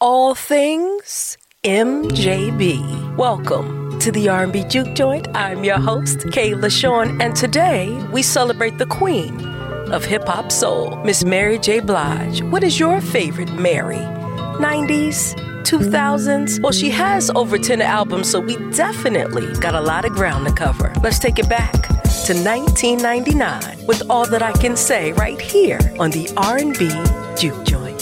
all things MJB. Welcome to the R&B Juke Joint. I'm your host, K'La Shawn, and today we celebrate the queen of hip hop soul, Miss Mary J. Blige. What is your favorite Mary? 90s? 2000s? Well, she has over 10 albums, so we definitely got a lot of ground to cover. Let's take it back to 1999 with all that I can say right here on the R&B Juke Joint.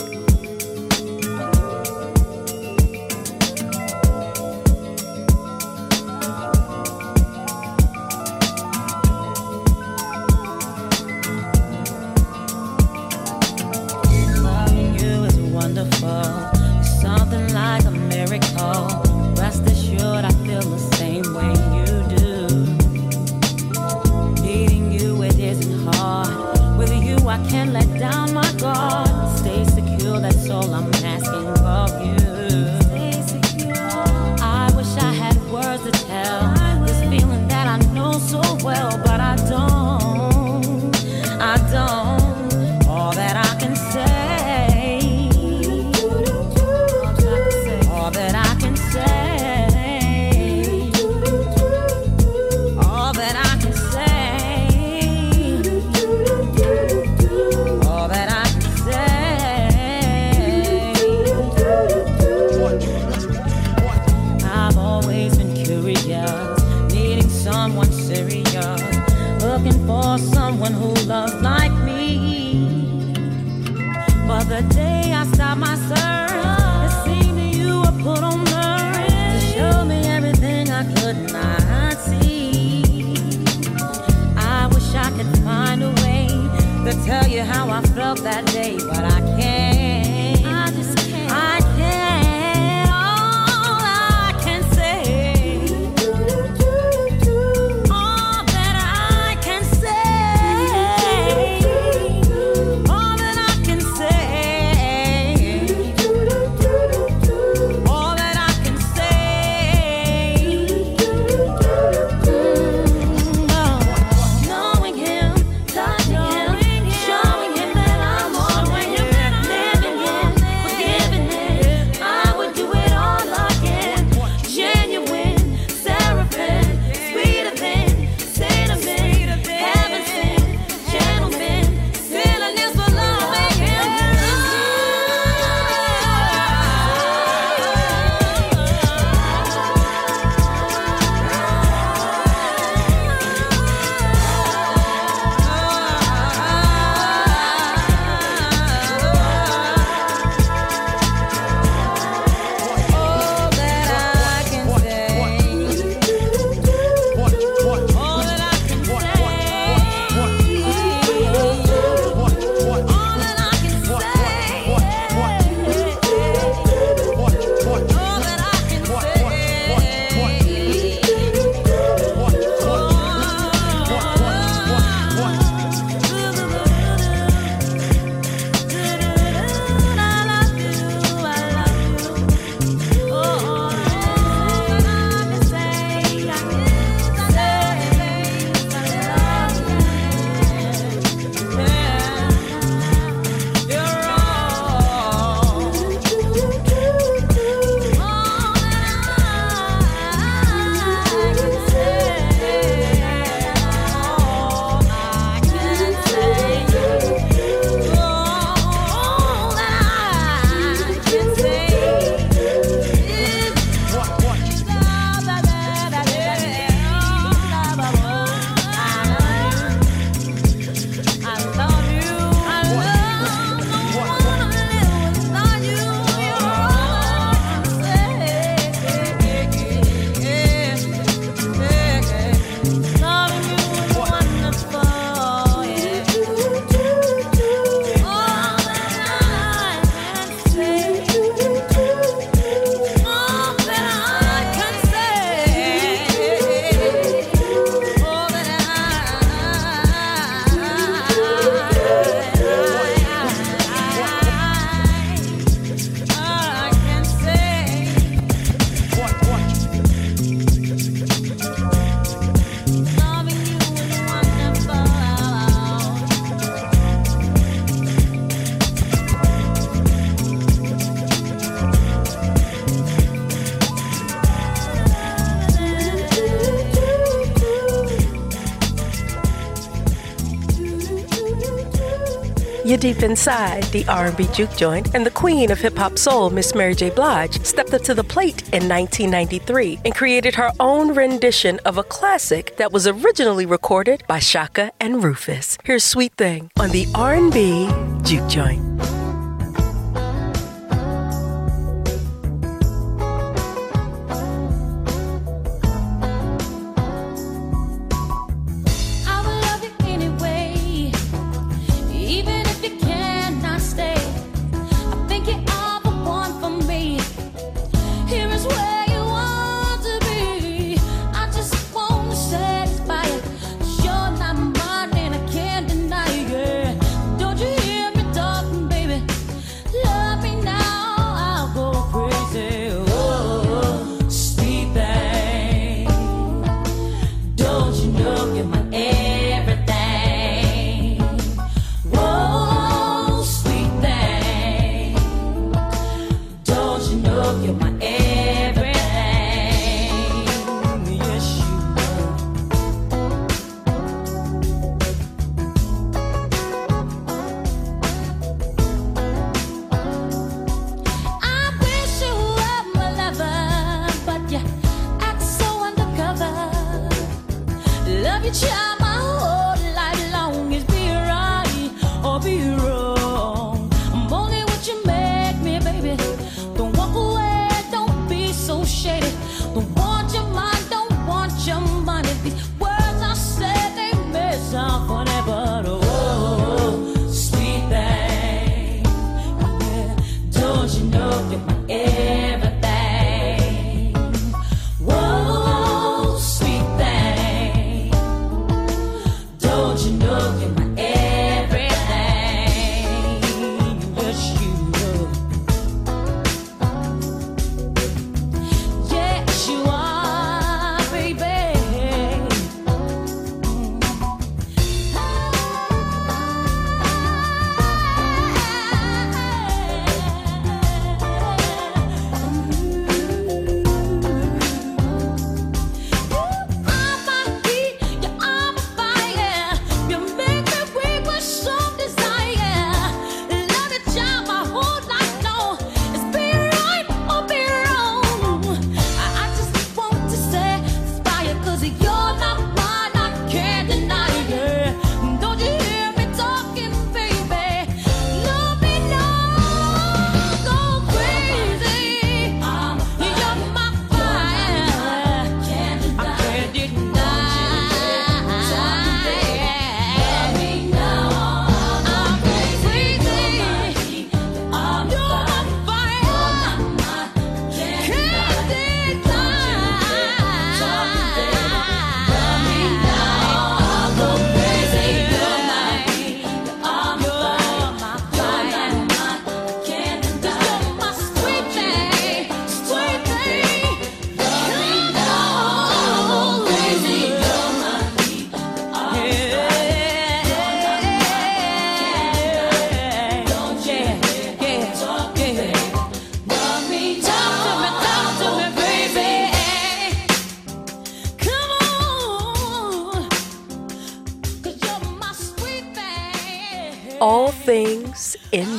Deep inside, the R&B juke joint and the queen of hip hop soul, Miss Mary J. Blige, stepped up to the plate in 1993 and created her own rendition of a classic that was originally recorded by Chaka and Rufus. Here's Sweet Thing on the R&B juke joint.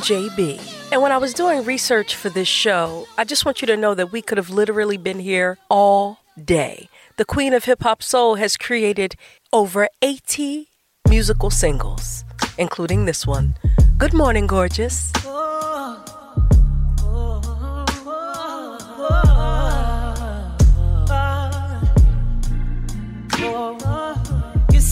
JB. And when I was doing research for this show, I just want you to know that we could have literally been here all day. The Queen of Hip Hop Soul has created over 80 musical singles, including this one. Good morning, gorgeous.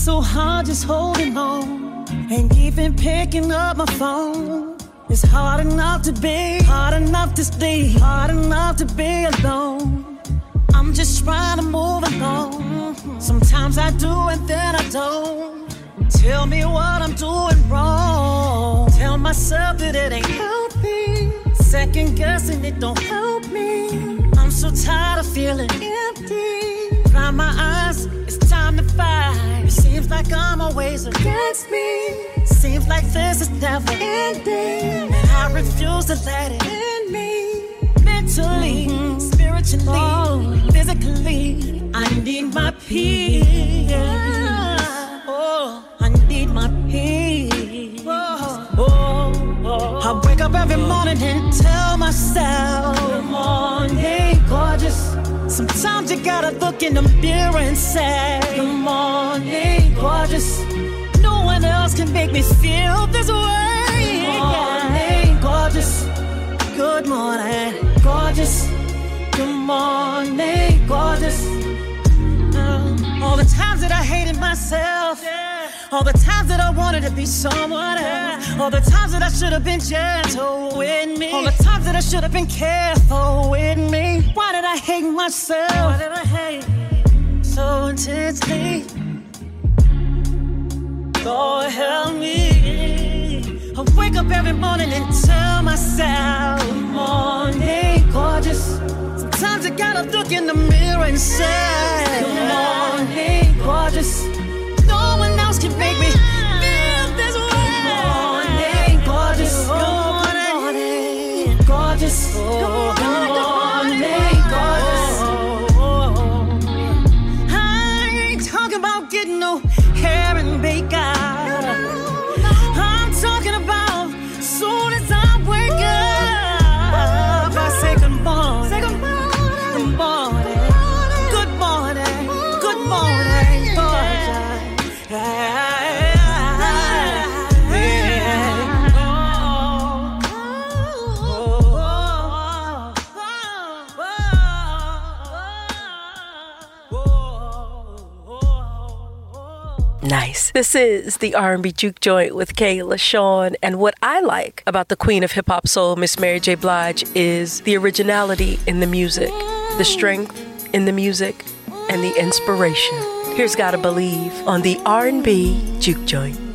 So hard just holding on, ain't even picking up my phone. It's hard enough to be, hard enough to stay, hard enough to be alone. I'm just trying to move along. Sometimes I do and then I don't. Tell me what I'm doing wrong. Tell myself that it ain't helping. Second guessing it don't help me. I'm so tired of feeling empty. Dry my eyes, it's time to fight. It seems like I'm always against me. Seems like this is never ending. And I refuse to let it end me. Mentally, mm-hmm. spiritually, oh. physically, I need my peace. Oh, I need my peace. Oh, oh. I wake up every morning and tell myself, Good morning, gorgeous. Sometimes you gotta look in the mirror and say, Good morning, gorgeous. No one else can make me feel this way. Good morning, gorgeous. Good morning, gorgeous. Good morning, gorgeous. Uh, all the times that I hated myself. All the times that I wanted to be someone else. All the times that I should have been gentle with me. All the times that I should have been careful with me. Why did I hate myself? Why did I hate so intensely? Lord help me. I wake up every morning and tell myself, Good morning, gorgeous. Sometimes I gotta look in the mirror and say, Good morning, gorgeous can make me This is the R&B Juke Joint with K'La Shawn. And what I like about the queen of hip hop soul, Miss Mary J. Blige, is the originality in the music, the strength in the music, and the inspiration. Here's Gotta Believe on the R&B Juke Joint.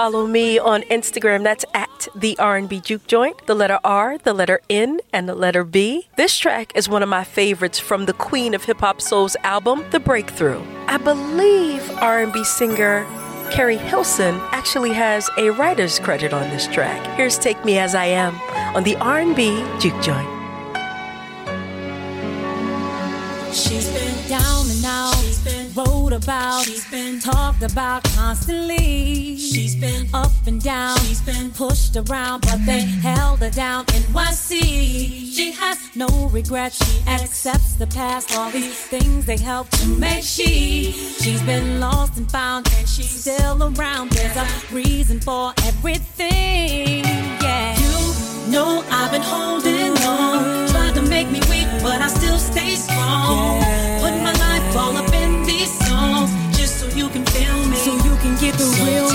Follow me on Instagram. That's at the R&B Juke Joint. The letter R, the letter N, and the letter B. This track is one of my favorites from the Queen of Hip Hop Soul's album, The Breakthrough. I believe R&B singer Keri Hilson actually has a writer's credit on this track. Here's Take Me As I Am on the R&B Juke Joint. About. She's been talked about constantly. She's been up and down. She's been pushed around, but they held her down. NYC. She has no regrets. She accepts the past. All these things they help to make she. She's been lost and found, and she's still around. There's a reason for everything. Yeah. You know I've been holding on. Tried to make me weak, but I still stay strong. Put my life all up songs, just so you can feel me. So you can get the real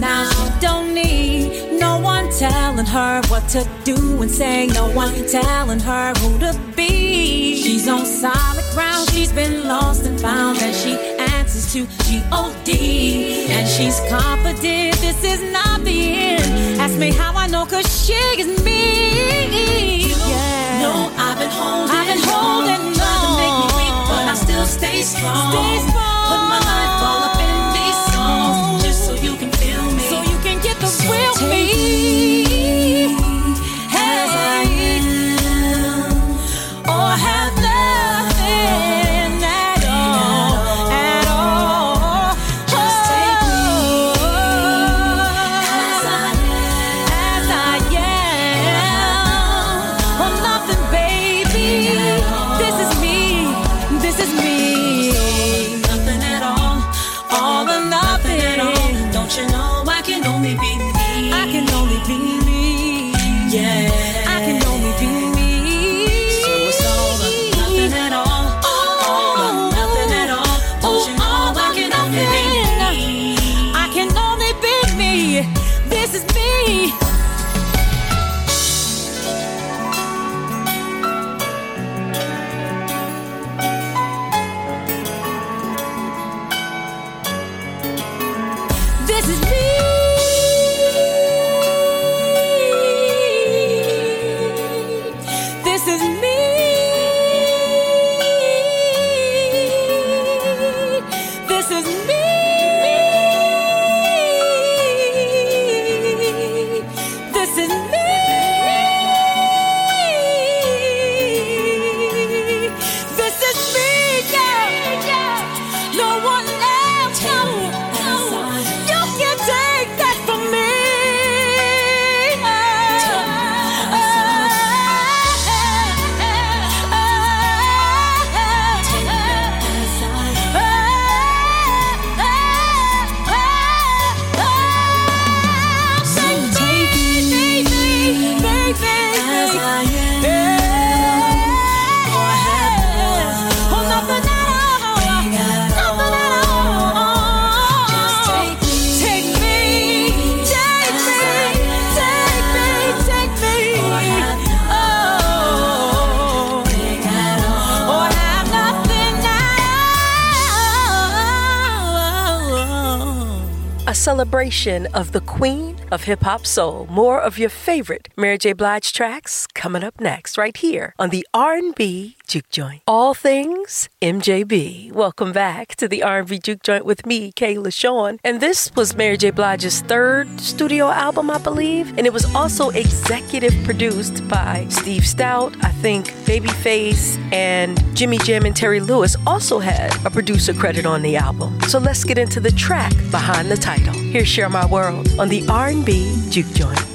now. She don't need no one telling her what to do and say. No one telling her who to be. She's on solid ground. She's been lost and found, and she answers to G-O-D. And she's confident this is not the end. Ask me how I know, cause she is me. Yeah. No, I've been holding I've been holding on. Trying to make me weak, but I still stay strong. Stay strong. Put my life all up can get celebration of the Queen of Hip Hop Soul. More of your favorite Mary J. Blige tracks coming up next, right here on the R&B Juke Joint. All things MJB. Welcome back to the R&B Juke Joint with me, K'La Shawn. And this was Mary J. Blige's third studio album, I believe. And it was also executive produced by Steve Stoute. I think Babyface and Jimmy Jam and Terry Lewis also had a producer credit on the album. So let's get into the track behind the title. Here's Share My World on the R&B Juke Joint.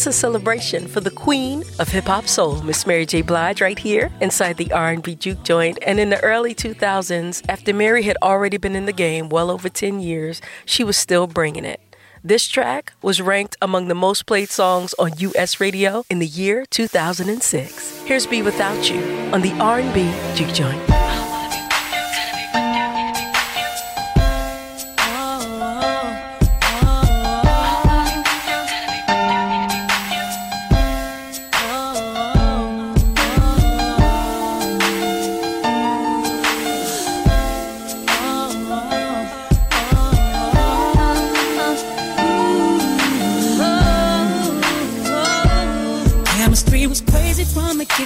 It's a celebration for the queen of hip hop soul, Miss Mary J. Blige, right here inside the R&B juke joint. And in the early 2000s, after Mary had already been in the game well over 10 years, she was still bringing it. This track was ranked among the most played songs on US radio in the year 2006. Here's Be Without You on the R&B juke joint.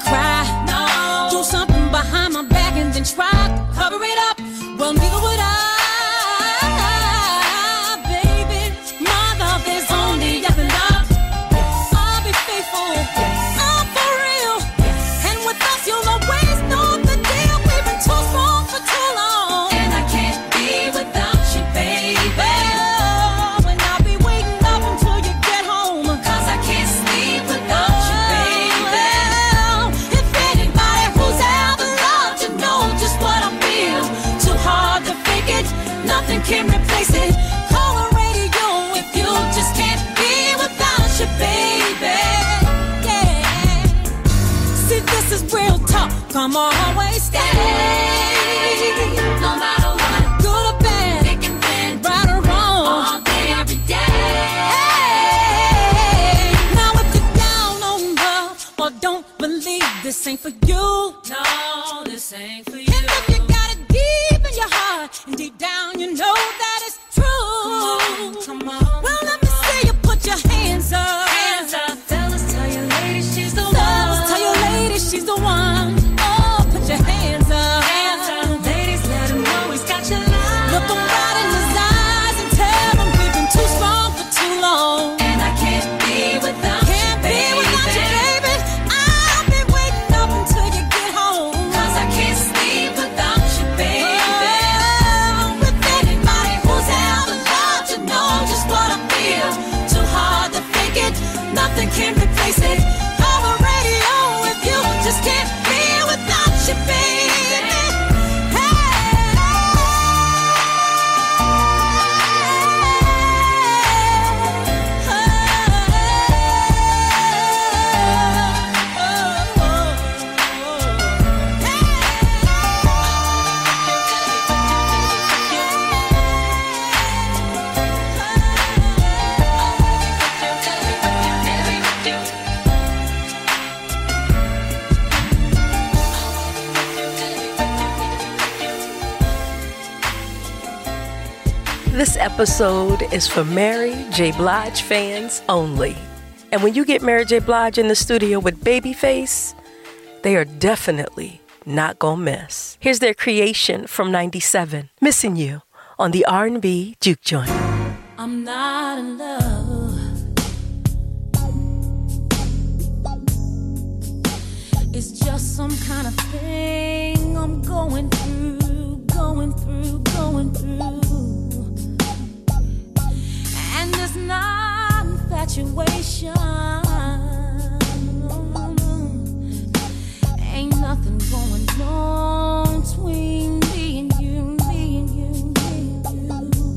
cry. No. Do something behind my back and then try. Baby. Yeah. See, this is real talk. Always stay. No matter what, good or bad, right or wrong, all day, every day. Now if you're down on love or don't believe this ain't for you, no, this ain't episode is for Mary J. Blige fans only. And when you get Mary J. Blige in the studio with Babyface, they are definitely not gonna miss. Here's their creation from 97, Missing You, on the R&B Juke Joint. I'm not in love. It's just some kind of thing I'm going through, going through, going through. Infatuation. Ain't nothing going on between me and you, me and you, me and you.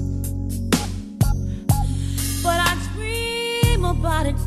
But I dream about it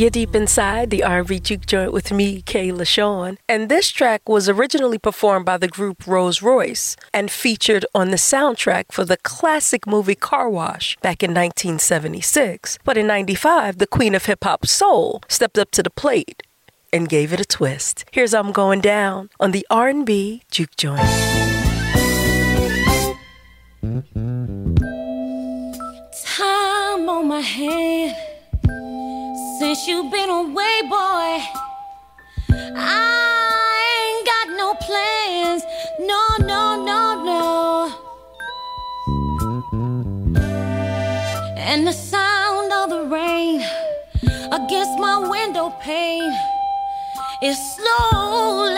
You're deep inside the R&B juke joint with me, K'La Shawn, and this track was originally performed by the group Rose Royce and featured on the soundtrack for the classic movie Car Wash back in 1976. But in 95, the queen of hip hop soul stepped up to the plate and gave it a twist. Here's I'm Going Down on the R&B juke joint. Time on my hand since you've been away, boy, I ain't got no plans. No, no, no, no. And the sound of the rain against my window pane is slowly,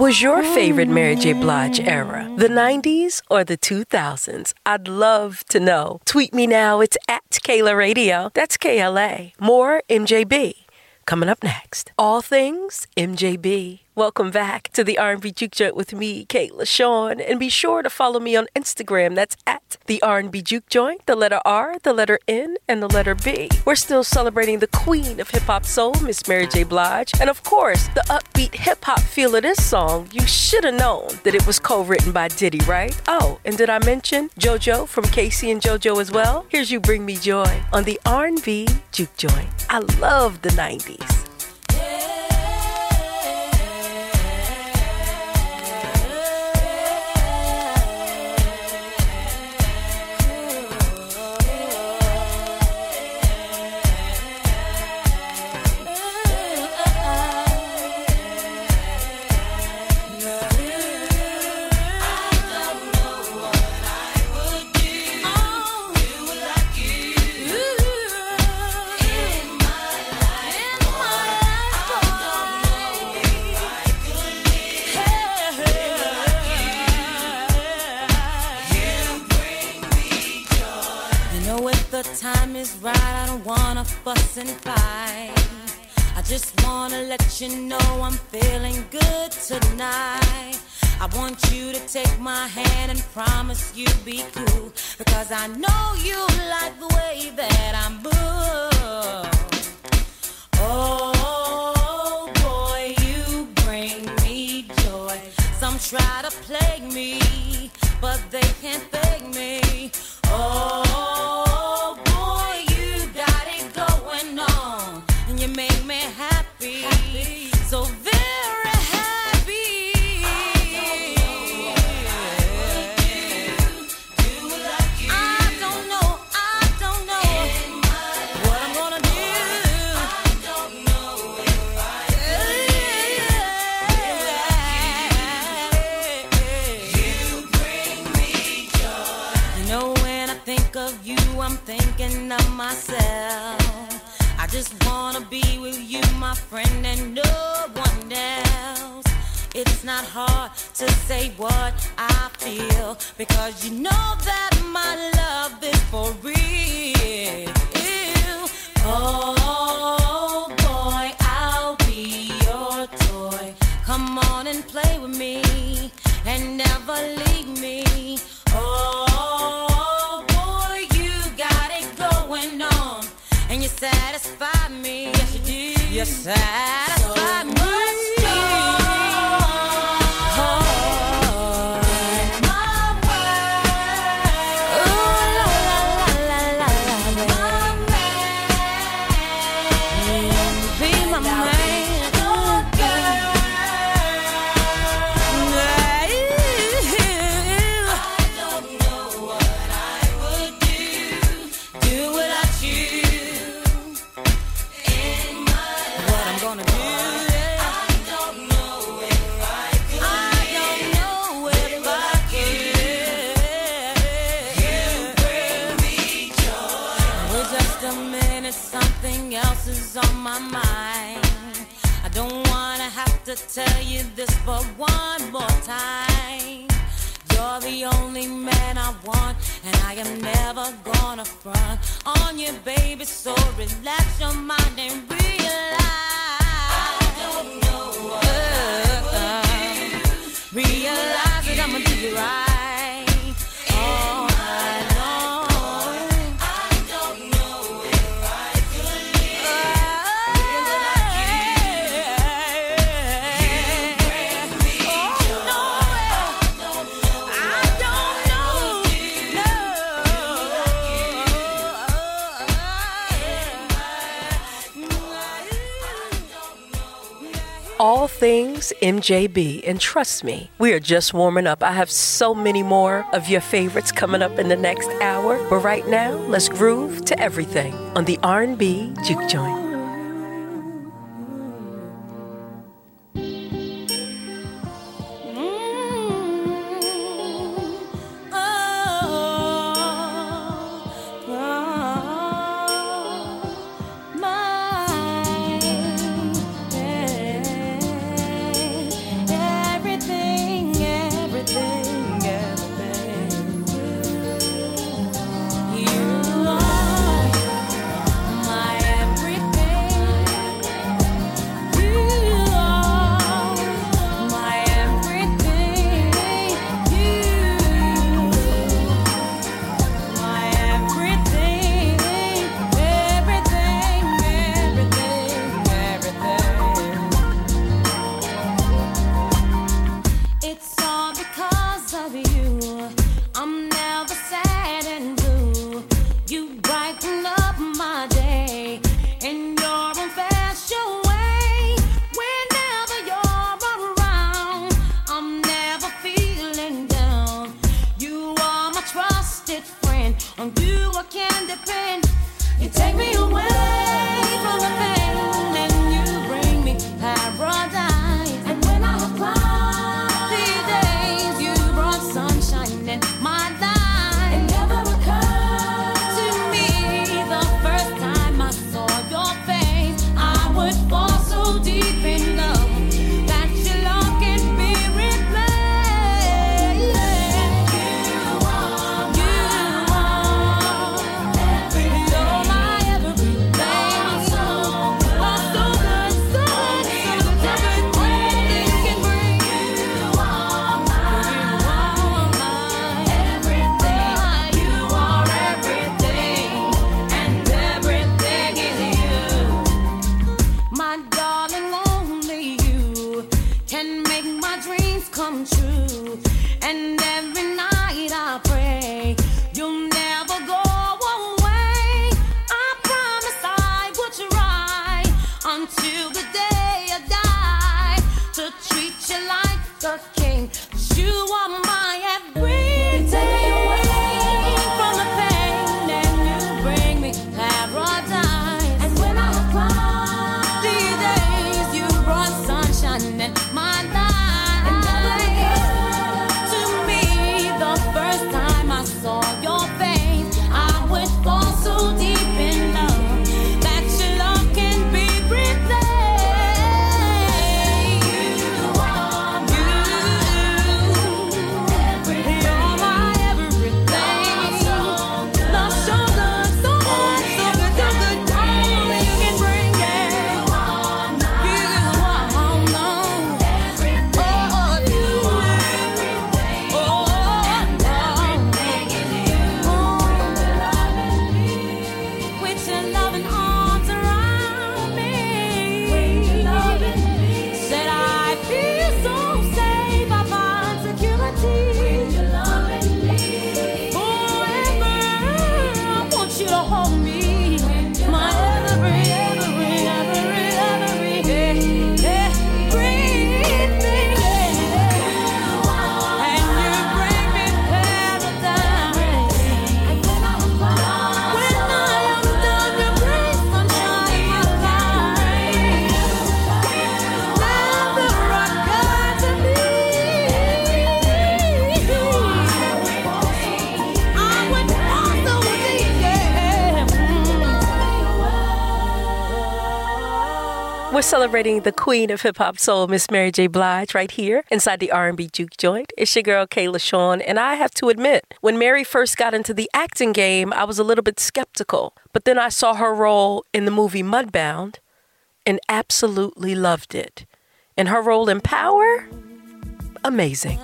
was your favorite Mary J. Blige era? The 90s or the 2000s? I'd love to know. Tweet me now. It's at Kayla Radio. That's KLA. More MJB. Coming up next, all things MJB. Welcome back to the R&B Juke Joint with me, K'La Shawn, and be sure to follow me on Instagram. That's at the R&B Juke Joint, the letter R, the letter N, and the letter B. We're still celebrating the queen of hip hop soul, Miss Mary J. Blige, and of course, the upbeat hip hop feel of this song. You should have known that it was co-written by Diddy, right? Oh, and did I mention JoJo from K-Ci and JoJo as well? Here's you bring me joy on the R&B Juke Joint. I love the 90s. And fight. I just wanna let you know I'm feeling good tonight. I want you to take my hand and promise you'll be cool. Because I know you like the way that I'm moved. Oh boy, you bring me joy. Some try to plague me, but they can't fake me. Oh my friend, and no one else. It's not hard to say what I feel because you know that my love is for real. Oh boy, I'll be your toy. Come on and play with me and never leave me. Oh boy, you got it going on, and you satisfy me. Yes, you do. To tell you this but one more time. You're the only man I want, and I am never gonna front on you, baby. So relax your mind and MJB, and trust me, we are just warming up. I have so many more of your favorites coming up in the next hour. But right now, let's groove to everything on the R&B Juke Joint. Celebrating the queen of hip hop soul, Miss Mary J. Blige, right here inside the R&B Juke Joint. It's your girl K'La Shawn, and I have to admit, when Mary first got into the acting game, I was a little bit skeptical. But then I saw her role in the movie Mudbound and absolutely loved it. And her role in Power, amazing.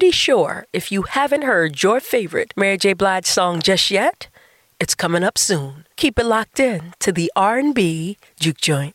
Pretty sure if you haven't heard your favorite Mary J. Blige song just yet, it's coming up soon. Keep it locked in to the R&B Juke Joint.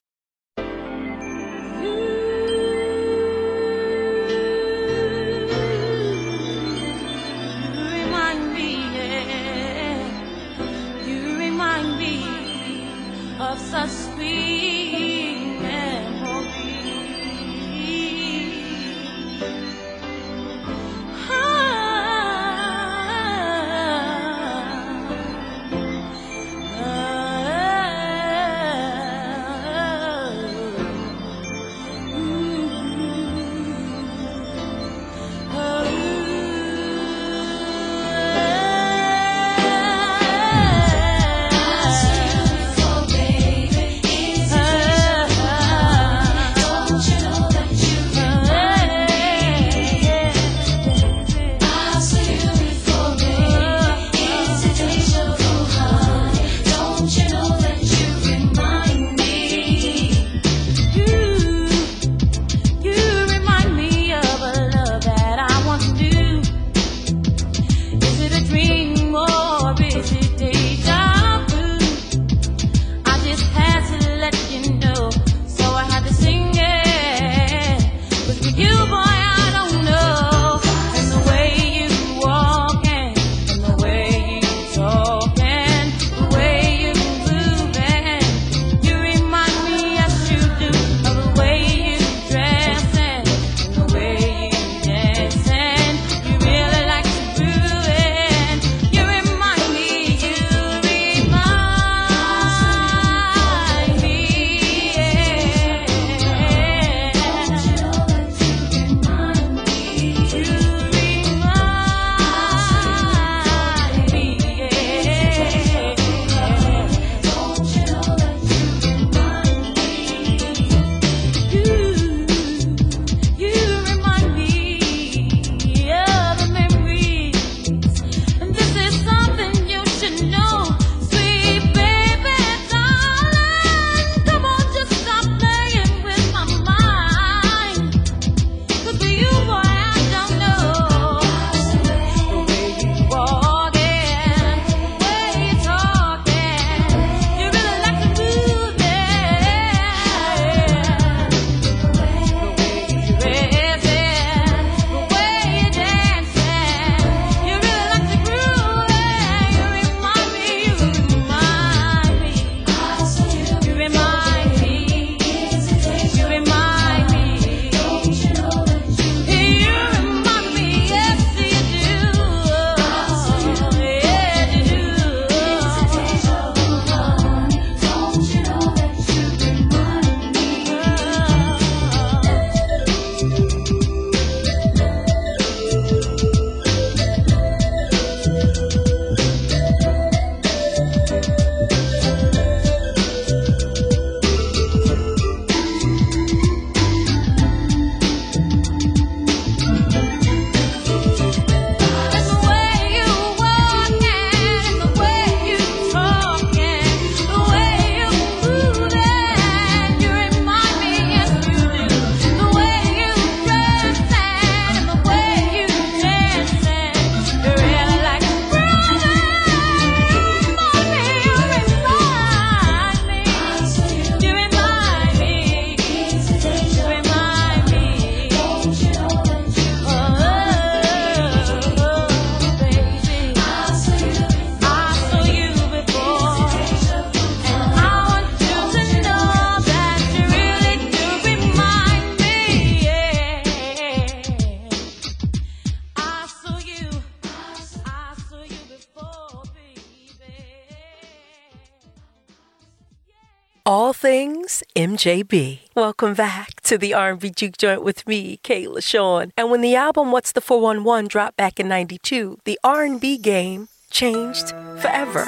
MJB. Welcome back to the R&B Juke Joint with me, K'La Shawn. And when the album What's the 411 dropped back in 92, the R&B game changed forever.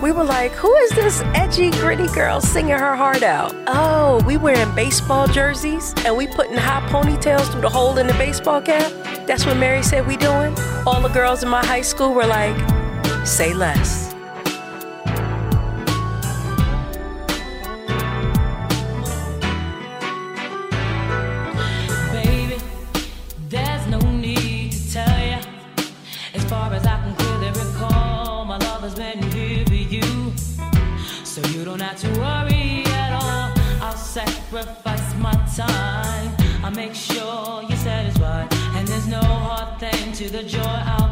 We were like, who is this edgy, gritty girl singing her heart out? Oh, we wearing baseball jerseys and we putting high ponytails through the hole in the baseball cap? That's what Mary said we doing? All the girls in my high school were like, say less. to worry at all. I'll sacrifice my time. I'll make sure you're satisfied. And there's no hard thing to the joy I'll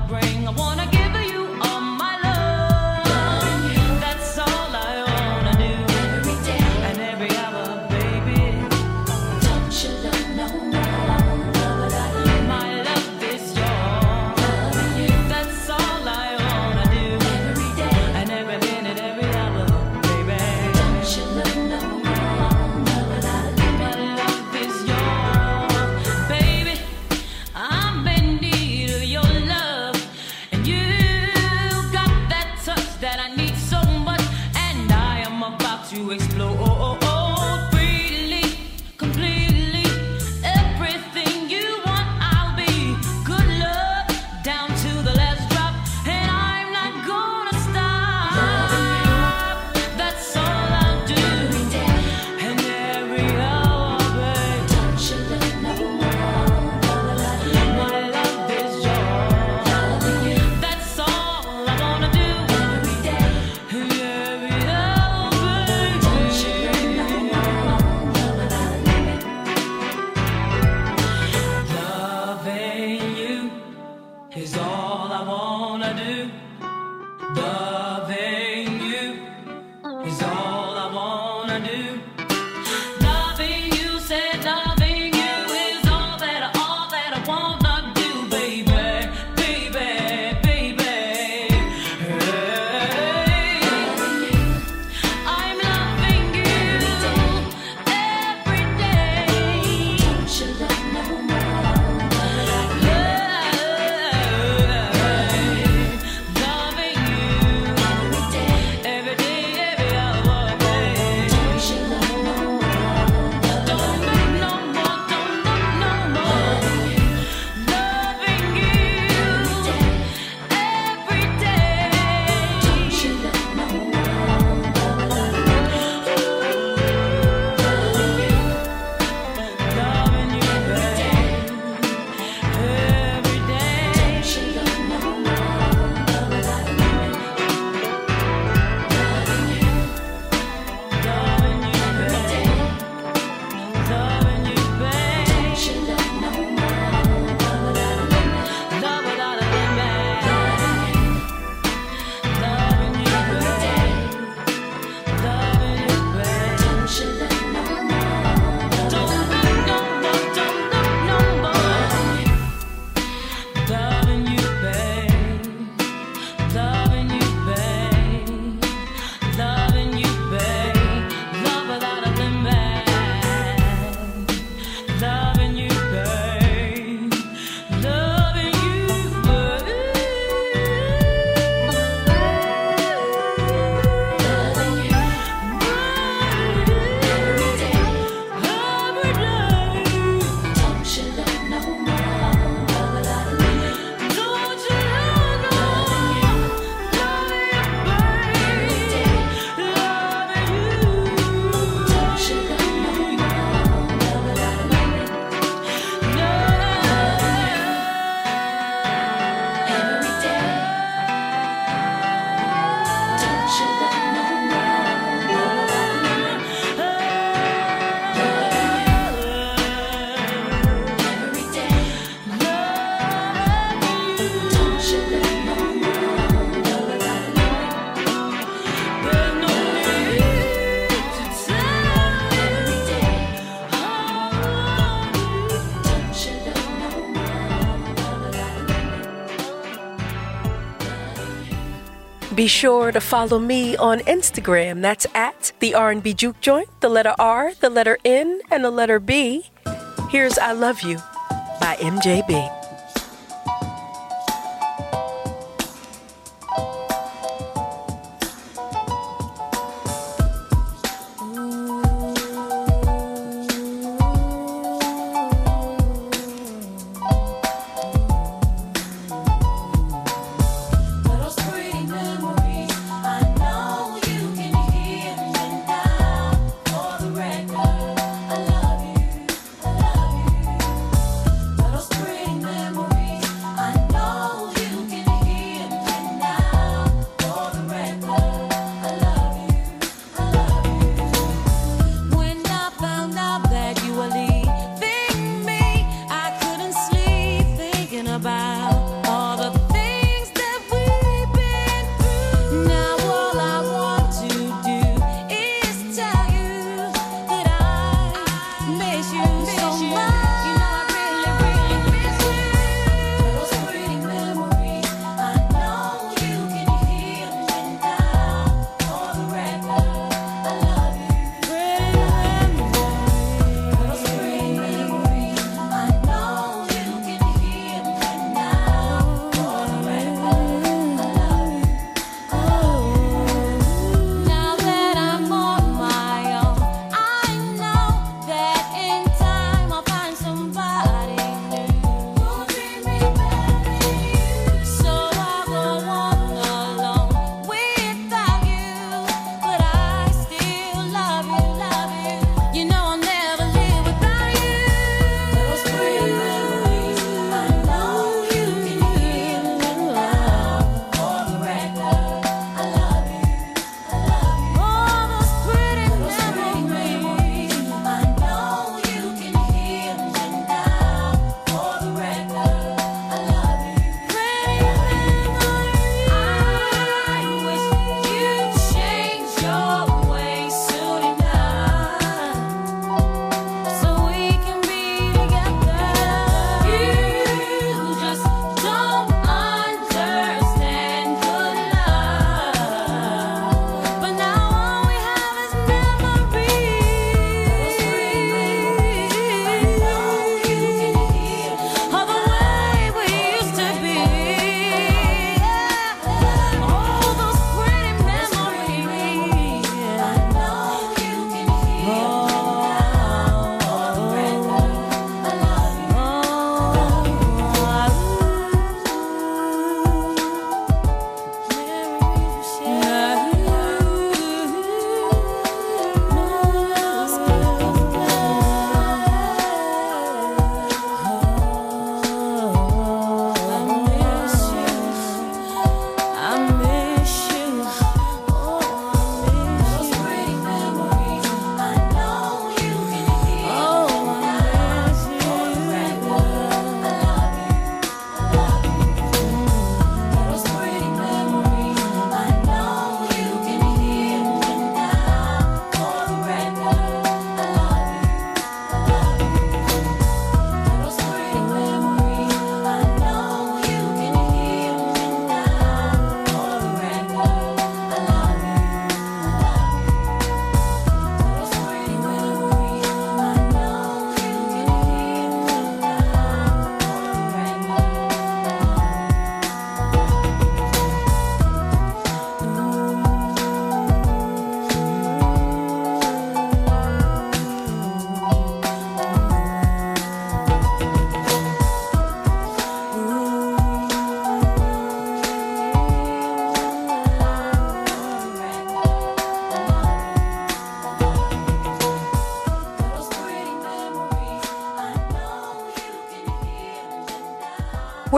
Be sure to follow me on Instagram. That's at the R&B Juke Joint, the letter R, the letter N, and the letter B. Here's I Love You by MJB.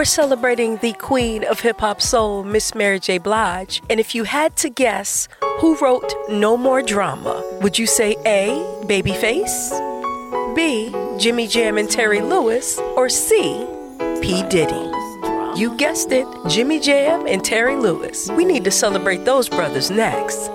We're celebrating the queen of hip hop soul, Miss Mary J. Blige. And if you had to guess who wrote No More Drama, would you say A, Babyface, B, Jimmy Jam and Terry Lewis, or C, P. Diddy? You guessed it, Jimmy Jam and Terry Lewis. We need to celebrate those brothers next.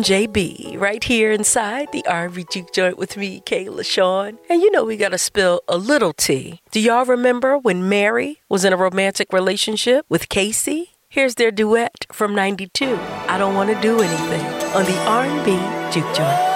MJB right here inside the R&B Juke joint with me, K'La Shawn. And you know we gotta spill a little tea. Do y'all remember when Mary was in a romantic relationship with K-Ci? Here's their duet from 92, I Don't Wanna Do Anything, on the R&B Juke joint.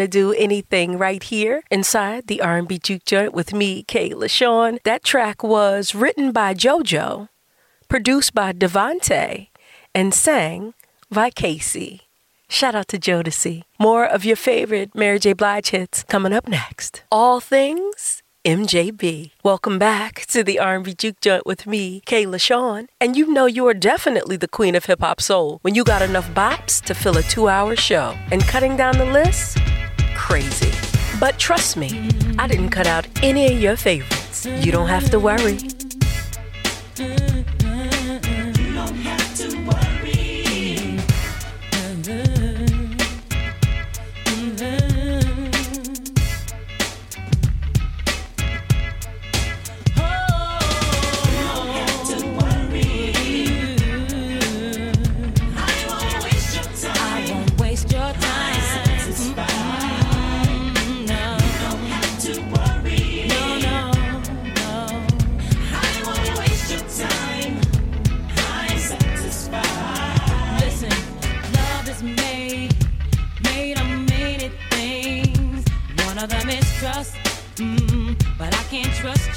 want to do anything right here inside the R&B Juke Joint with me, K'La Shawn. That track was written by JoJo, produced by DeVante, and sang by K-Ci. Shout out to Jodeci. More of your favorite Mary J. Blige hits coming up next. All things MJB. Welcome back to the R&B Juke Joint with me, K'La Shawn. And you know you are definitely the queen of hip hop soul when you got enough bops to fill a two-hour show. And cutting down the list crazy. But trust me, I didn't cut out any of your favorites. You don't have to worry.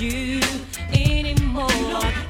you anymore.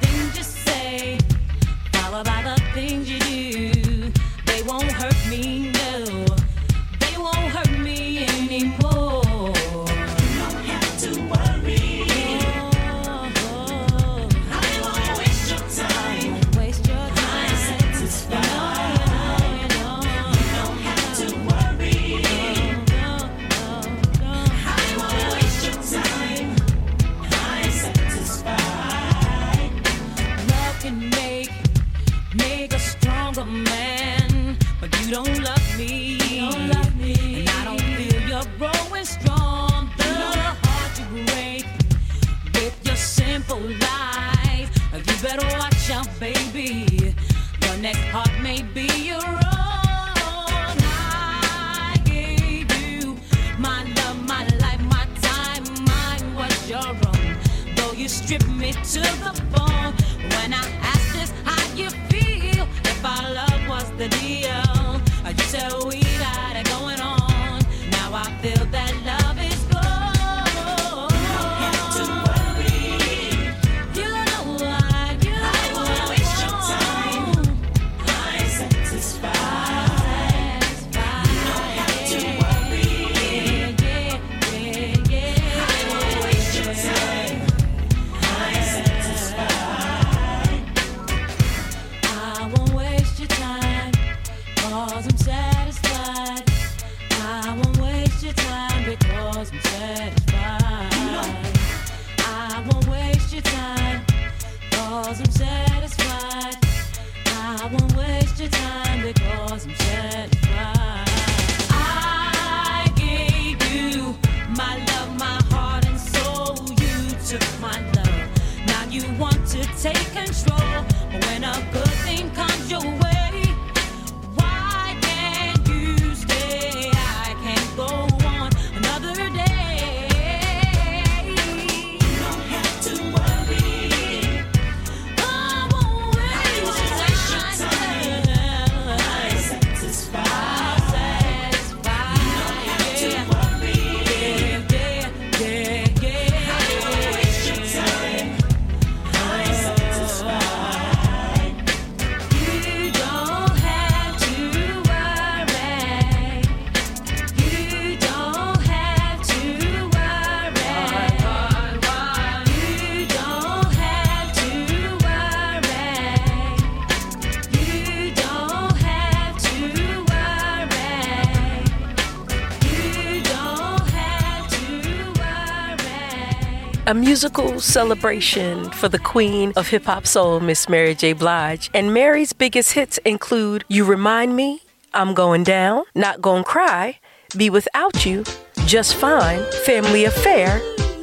a musical celebration for the queen of hip hop soul, Miss Mary J. Blige. And Mary's biggest hits include You Remind Me, I'm Going Down, Not Gonna Cry, Be Without You, Just Fine, Family Affair,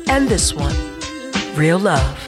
and this one, Real Love.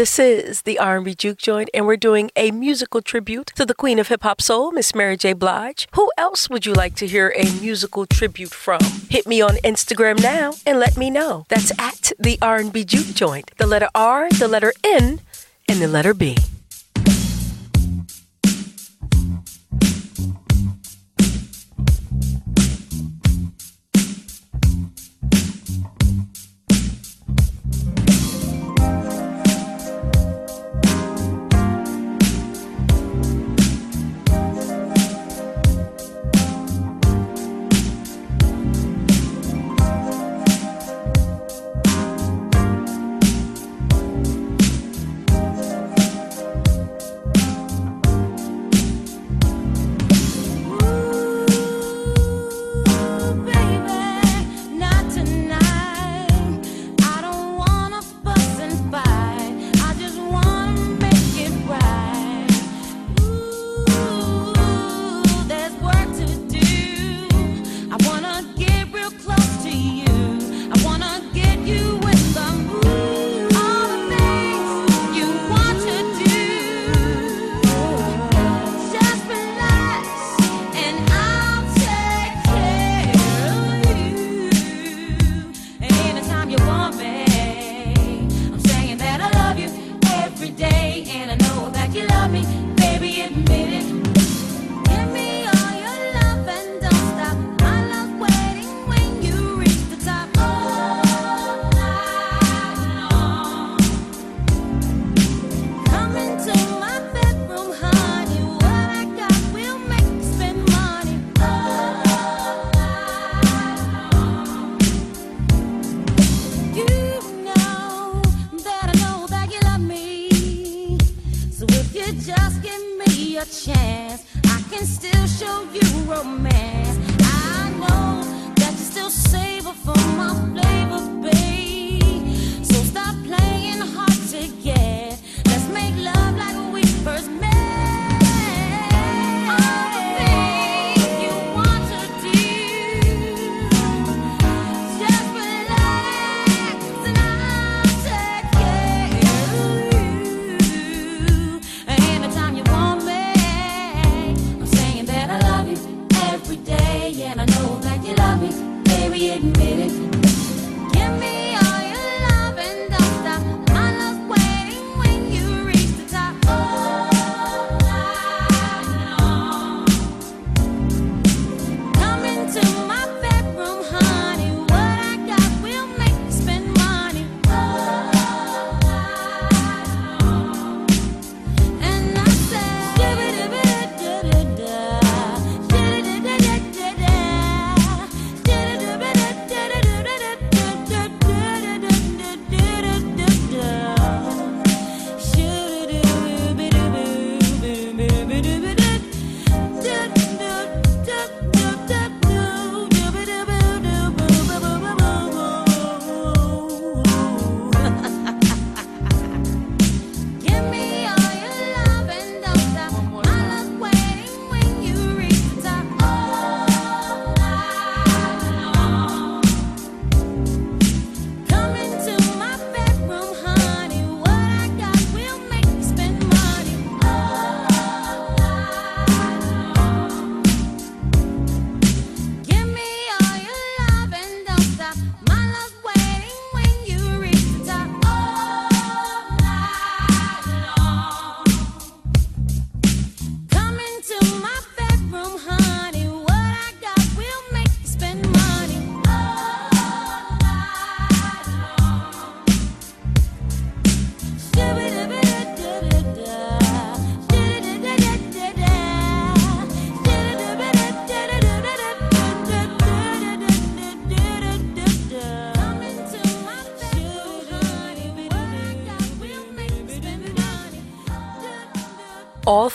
This is the R&B Juke Joint, and we're doing a musical tribute to the queen of hip hop soul, Miss Mary J. Blige. Who else would you like to hear a musical tribute from? Hit me on Instagram now and let me know. That's at the R&B Juke Joint. The letter R, the letter N, and the letter B.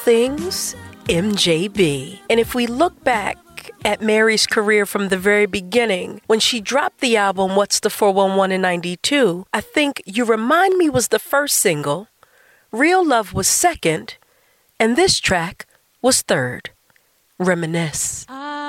things MJB. And if we look back at Mary's career from the very beginning, when she dropped the album What's the 411 in 92, I think You Remind Me was the first single, Real Love was second, and this track was third. Reminisce. I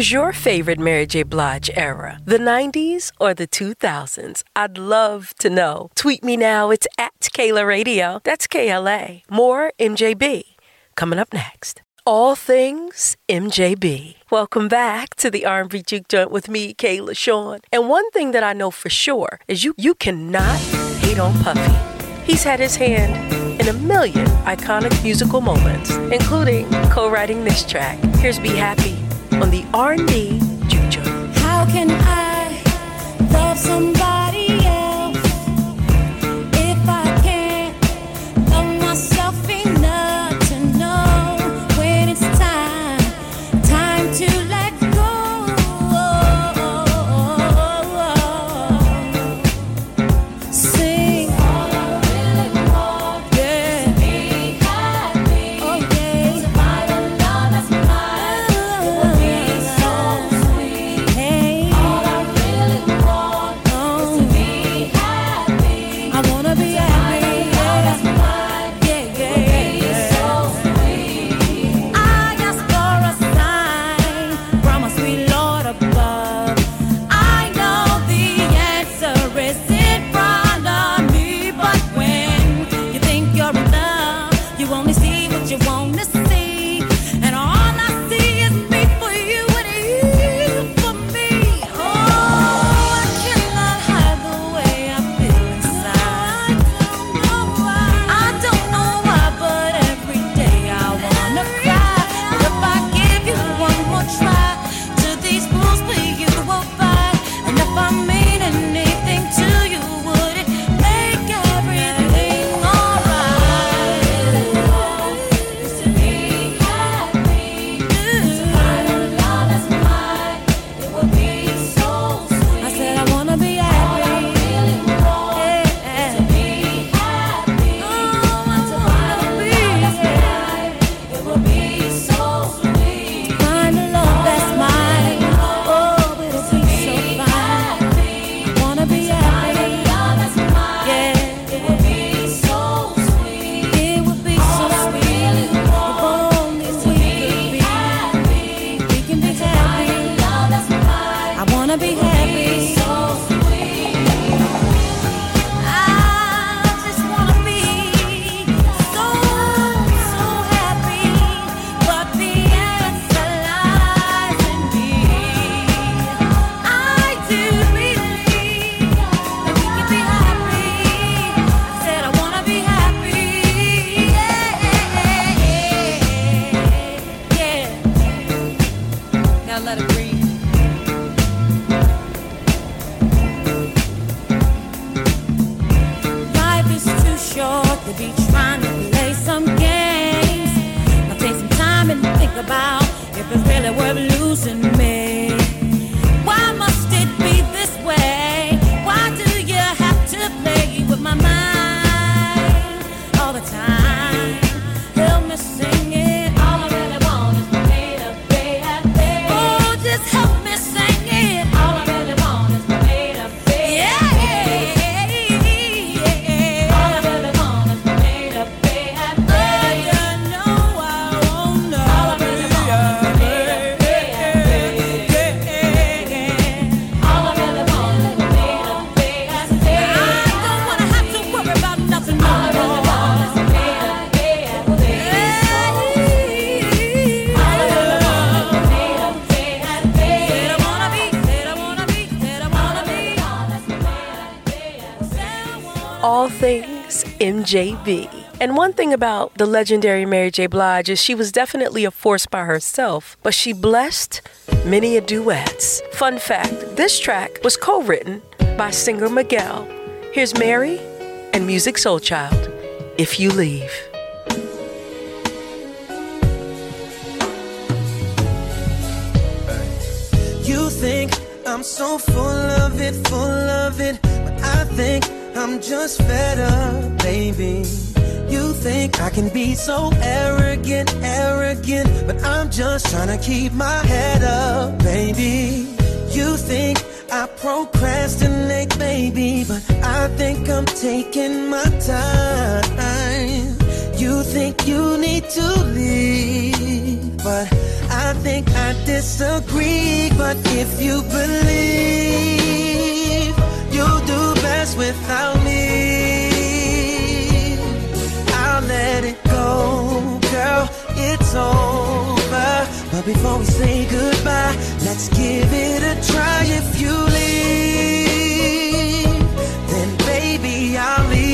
was your favorite Mary J. Blige era? The 90s or the 2000s? I'd love to know. Tweet me now. It's at K'La Radio. That's KLA. More MJB coming up next. All things MJB. Welcome back to the R&B Juke Joint with me, K'La Shawn. And one thing that I know for sure is you you cannot hate on Puffy. He's had his hand in a million iconic musical moments, including co-writing this track. Here's Be Happy on the R&B Juju. How can I JB. And one thing about the legendary Mary J. Blige is she was definitely a force by herself, but she blessed many a duets. Fun fact this track was co written by singer Miguel. Here's Mary and Musiq Soulchild, If You Leave. You think I'm so full of it, full of it, but I think I'm just fed up, baby. You think I can be so arrogant, arrogant, but I'm just trying to keep my head up, baby. You think I procrastinate, baby, but I think I'm taking my time. You think you need to leave, but I think I disagree. But if you believe, do without me, I'll let it go, girl. It's over. But before we say goodbye, let's give it a try. If you leave, then baby, I'll leave.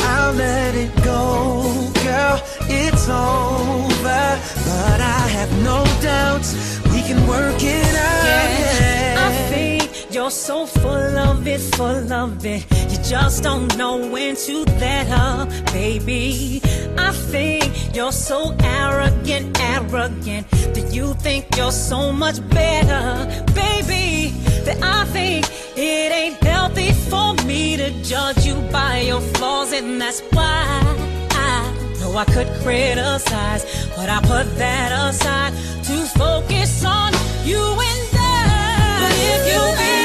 I'll let it go, girl. It's over. But I have no doubts we can work it out. Yeah. I think you're so full of it, full of it. You just don't know when to let up, baby. I think you're so arrogant, arrogant that you think you're so much better, baby. That I think it ain't healthy for me to judge you by your flaws, and that's why I know I could criticize, but I put that aside to focus on you and I. But if you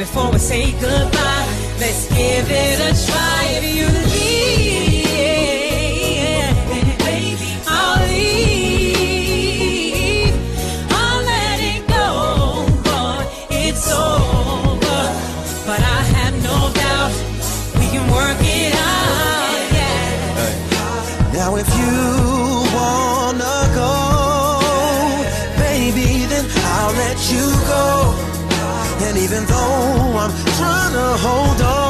before we say goodbye, let's give it a try. If you leave, I'm trying to hold on,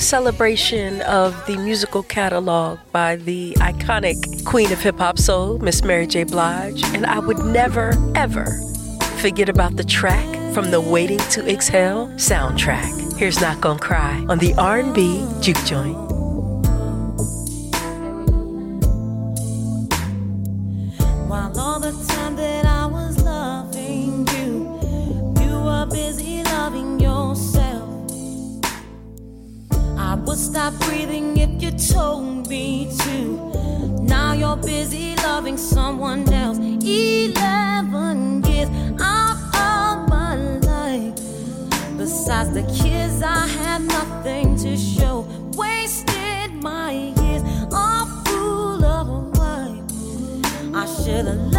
A celebration of the musical catalog by the iconic queen of hip hop soul, Miss Mary J. Blige. And I would never, ever forget about the track from the Waiting to Exhale soundtrack. Here's Not Gonna Cry on the R&B Juke Joint. Busy loving someone else. Eleven years out of my life. Besides the kids, I had nothing to show. Wasted my years, a fool of a wife. I should have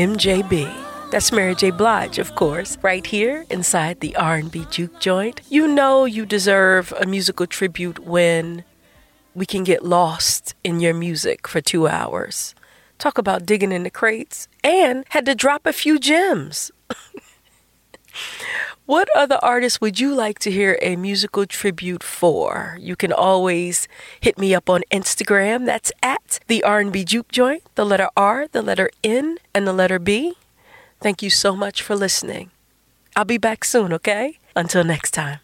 MJB. That's Mary J. Blige, of course, right here inside the R&B Juke Joint. You know you deserve a musical tribute when we can get lost in your music for two hours. Talk about digging in the crates and had to drop a few gems. What other artists would you like to hear a musical tribute for? You can always hit me up on Instagram. That's at the R&B Juke Joint, the letter R, the letter N, and the letter B. Thank you so much for listening. I'll be back soon, okay? Until next time.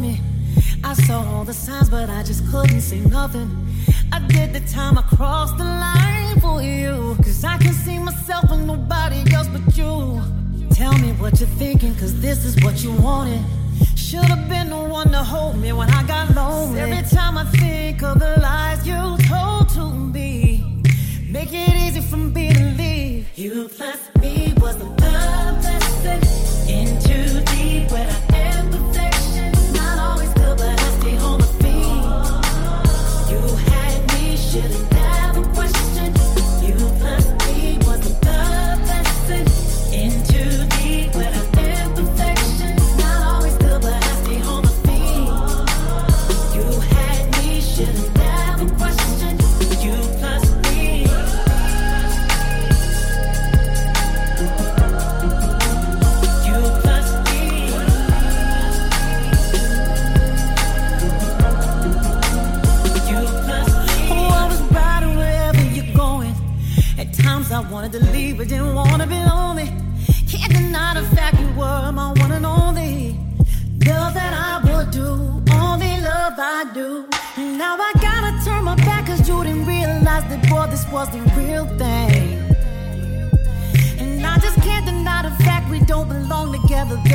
Me. I saw all the signs, but I just couldn't see nothing. I did the time I crossed the line for you. Cause I can see myself in nobody else but you. Tell me what you're thinking, cause this is what you wanted. Should've been the one to hold me when I got lonely. Every time I think of the lies you told to me, make it easy for me to leave. You plus me was the love into where I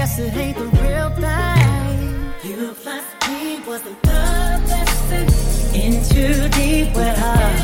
Guess it ain't the real thing. You plus me was the love lesson in too deep where I